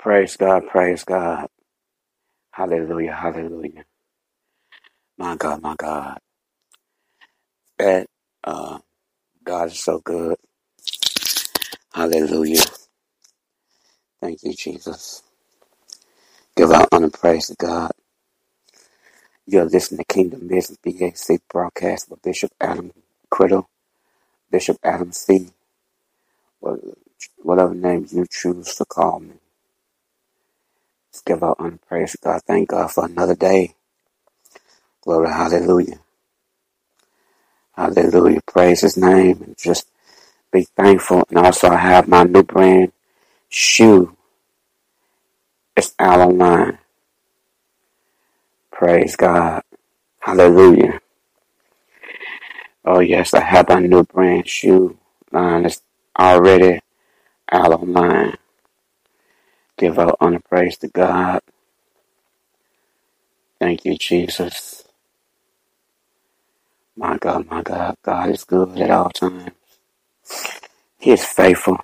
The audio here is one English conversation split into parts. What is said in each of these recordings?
Praise God, praise God. Hallelujah, hallelujah. My God, my God. That uh, God is so good. Hallelujah. Thank you, Jesus. Give our honor praise to God. You're listening to Kingdom Business BAC broadcast with Bishop Adam Criddle, Bishop Adam C. Whatever name you choose to call me. Let's give our honor praise God. Thank God for another day. Glory, hallelujah. Hallelujah. Praise his name and just be thankful. And also I have my new brand shoe. It's out online. Praise God. Hallelujah. Oh yes, I have my new brand shoe line. It's already out online. Give out honor praise to God. Thank you, Jesus. My God, my God, God is good at all times. He is faithful.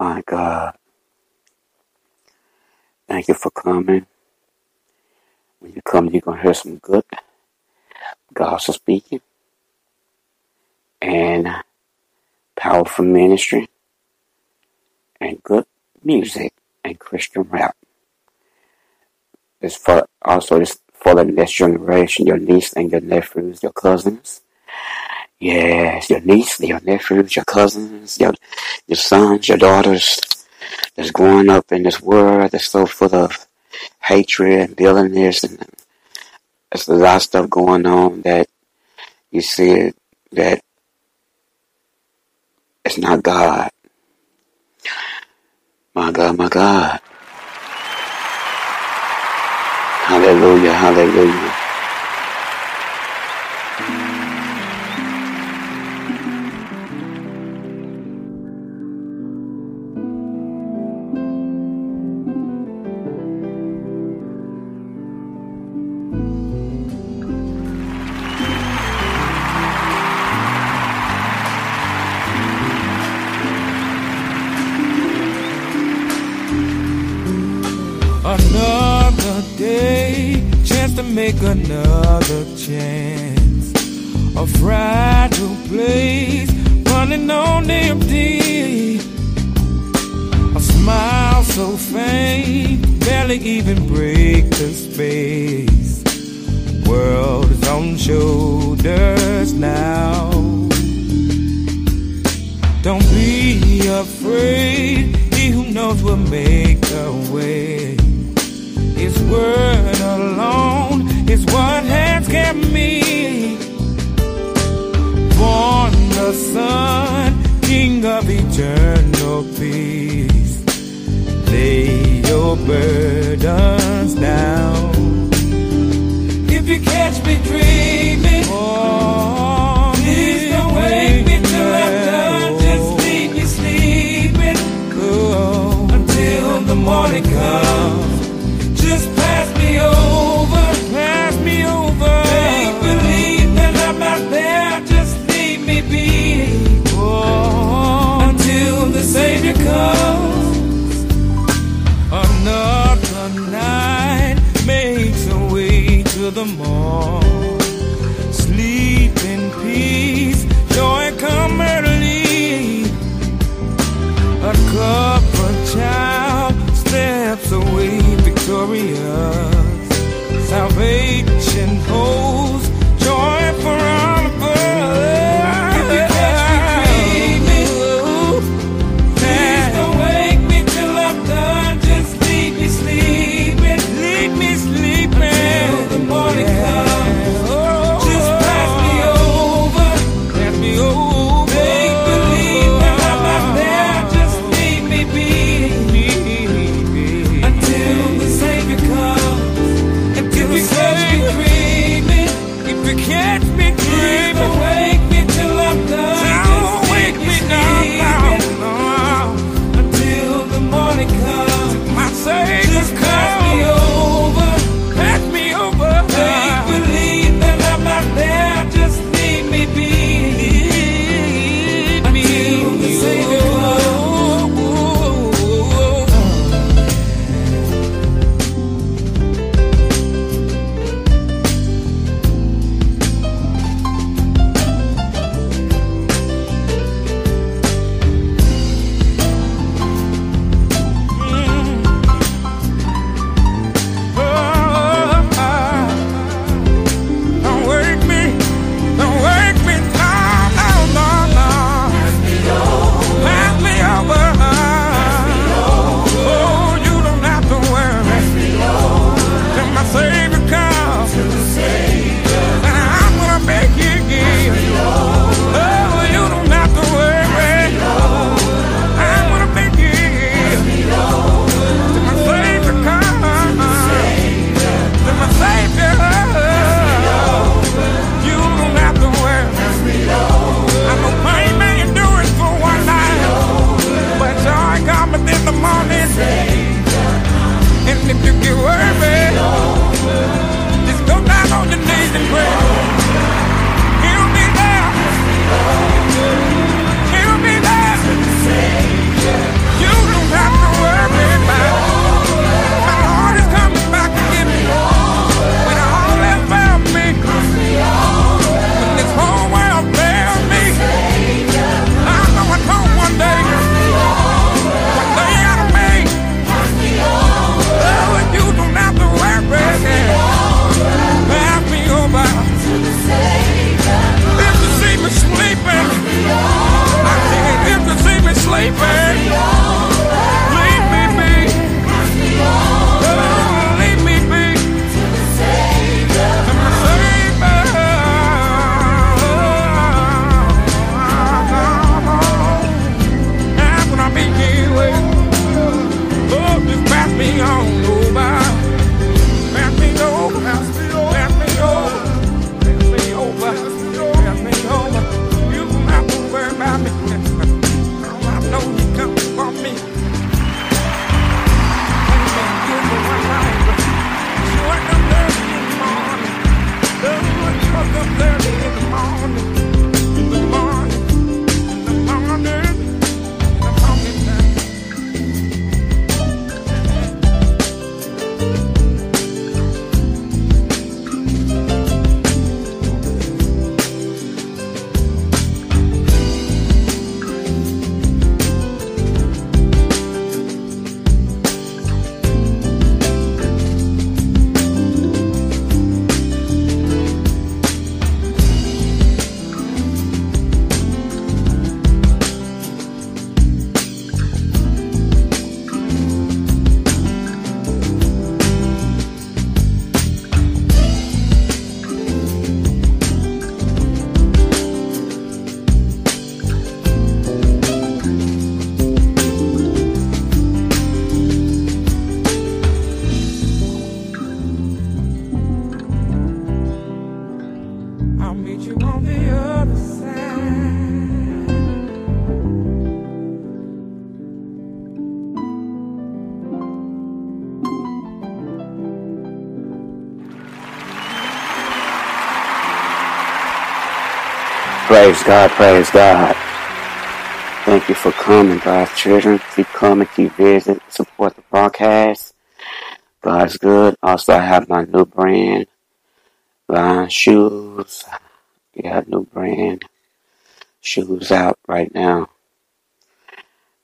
My God. Thank you for coming. When you come, you're going to hear some good gospel speaking and powerful ministry and good music and Christian rap. It's for also it's for the next generation, your niece and your nephews, your cousins. Yes, your niece, your nephews, your cousins, your your sons, your daughters that's growing up in this world that's so full of hatred and bitterness and there's a lot of stuff going on that you see that it's not God. My God, my God. Hallelujah, hallelujah. Another day, chance to make another chance. A fragile place, running on empty. A smile so faint, barely even break the space. World is on shoulders now. Don't be afraid, he who knows will make a way. Word alone is what has kept me. Born the Son, King of eternal peace. Lay your burdens down. If you catch me dreaming, oh, please don't wake me till I'm done. Just leave sleeping oh, until the morning comes. The morn. Sleep in peace, joy come early. A covered child steps away victorious. Salvation holds Praise God, praise God. Thank you for coming, God's children. Keep coming, keep visiting, support the broadcast. God's good. Also, I have my new brand line shoes. Yeah, new brand shoes out right now.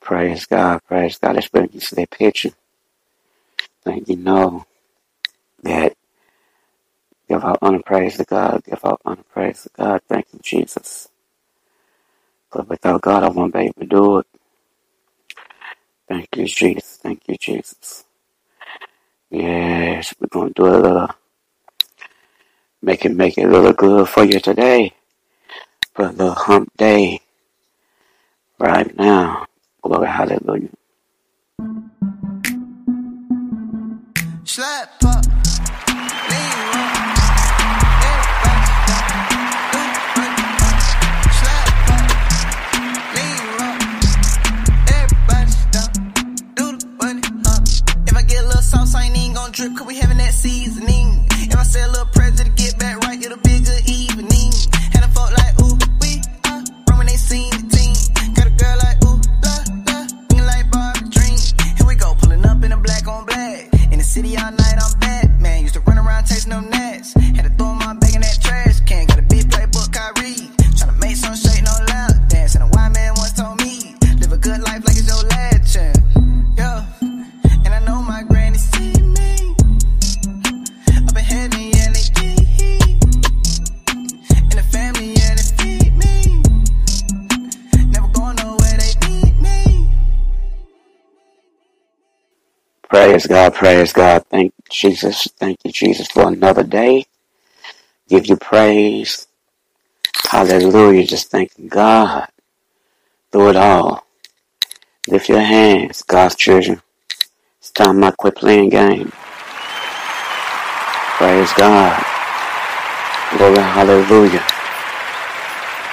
Praise God, praise God. Let's bring you to that picture. Thank you know that give our honor praise to God. Give our honor praise to God. Thank you, Jesus. But without God, I won't be able to do it. Thank you, Jesus. Thank you, Jesus. Yes, we're gonna do a little, make it make it a little good for you today. For the hump day, right now. Glory, hallelujah. Slap city all night, Praise God, praise God. Thank Jesus. Thank you, Jesus, for another day. Give you praise. Hallelujah. Just thanking God through it all. Lift your hands, God's children. It's time I quit playing game. Praise God. Glory, hallelujah.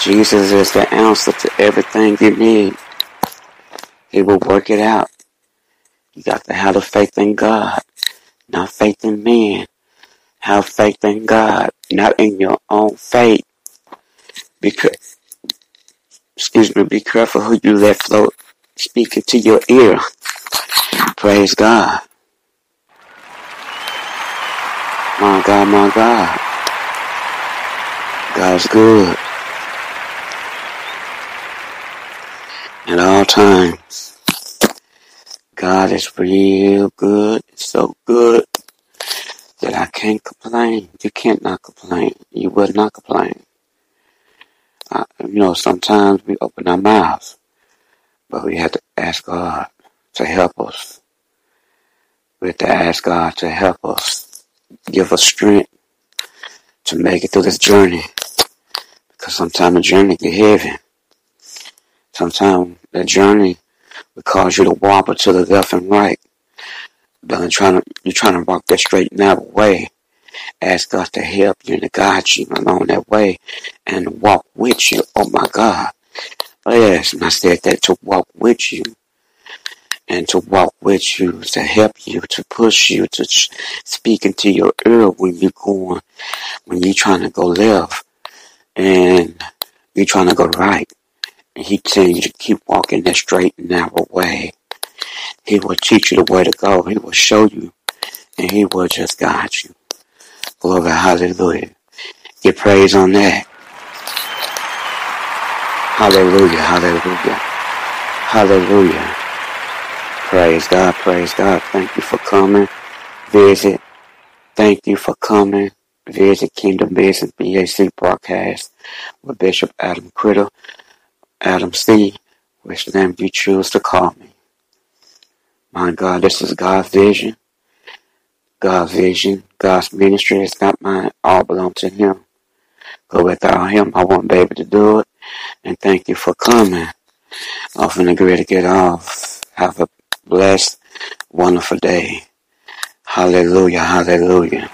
Jesus is the answer to everything you need. He will work it out. You got to have the faith in God, not faith in men. Have faith in God, not in your own faith. Be ca- excuse me, be careful who you let float speak into your ear. Praise God. My God, my God. God's good. At all times. God is real good. So good that I can't complain. You can't not complain. You will not complain. Uh, you know, sometimes we open our mouths, but we have to ask God to help us. We have to ask God to help us, give us strength to make it through this journey. Because sometimes the journey get heavy. Sometimes the journey will cause you to wobble to the left and right. You're trying to, you're trying to walk that straight and narrow way. Ask God to help you and to guide you along that way and walk with you. Oh my God. Yes, and I said that to walk with you and to walk with you, to help you, to push you, to ch- speak into your ear when you're going, when you're trying to go left and you're trying to go right. He telling you to keep walking that straight and narrow way. He will teach you the way to go. He will show you and he will just guide you. Glory, hallelujah. Get praise on that. Hallelujah, hallelujah, hallelujah. Praise God, praise God. Thank you for coming. Visit. Thank you for coming. Visit Kingdom Business BAC broadcast with Bishop Adam Criddle, Adam C., which name you choose to call me. My God, this is God's vision. God's vision, God's ministry is not mine. All belong to Him. But without Him, I won't be able to do it. And thank you for coming. I'm ready to get off. Have a blessed, wonderful day. Hallelujah, hallelujah.